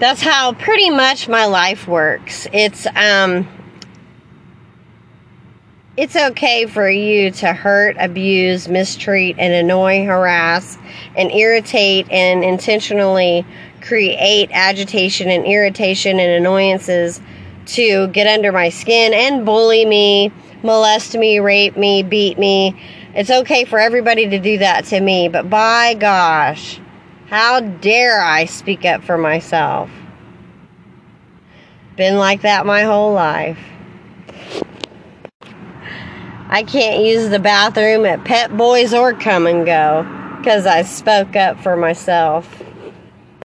that's how pretty much my life works. It's um it's okay for you to hurt, abuse, mistreat, and annoy, harass, and irritate and intentionally create agitation and irritation and annoyances to get under my skin and bully me, molest me, rape me, beat me. It's okay for everybody to do that to me, but by gosh, how dare I speak up for myself? Been like that my whole life. I can't use the bathroom at Pep Boys or Kum & Go because I spoke up for myself.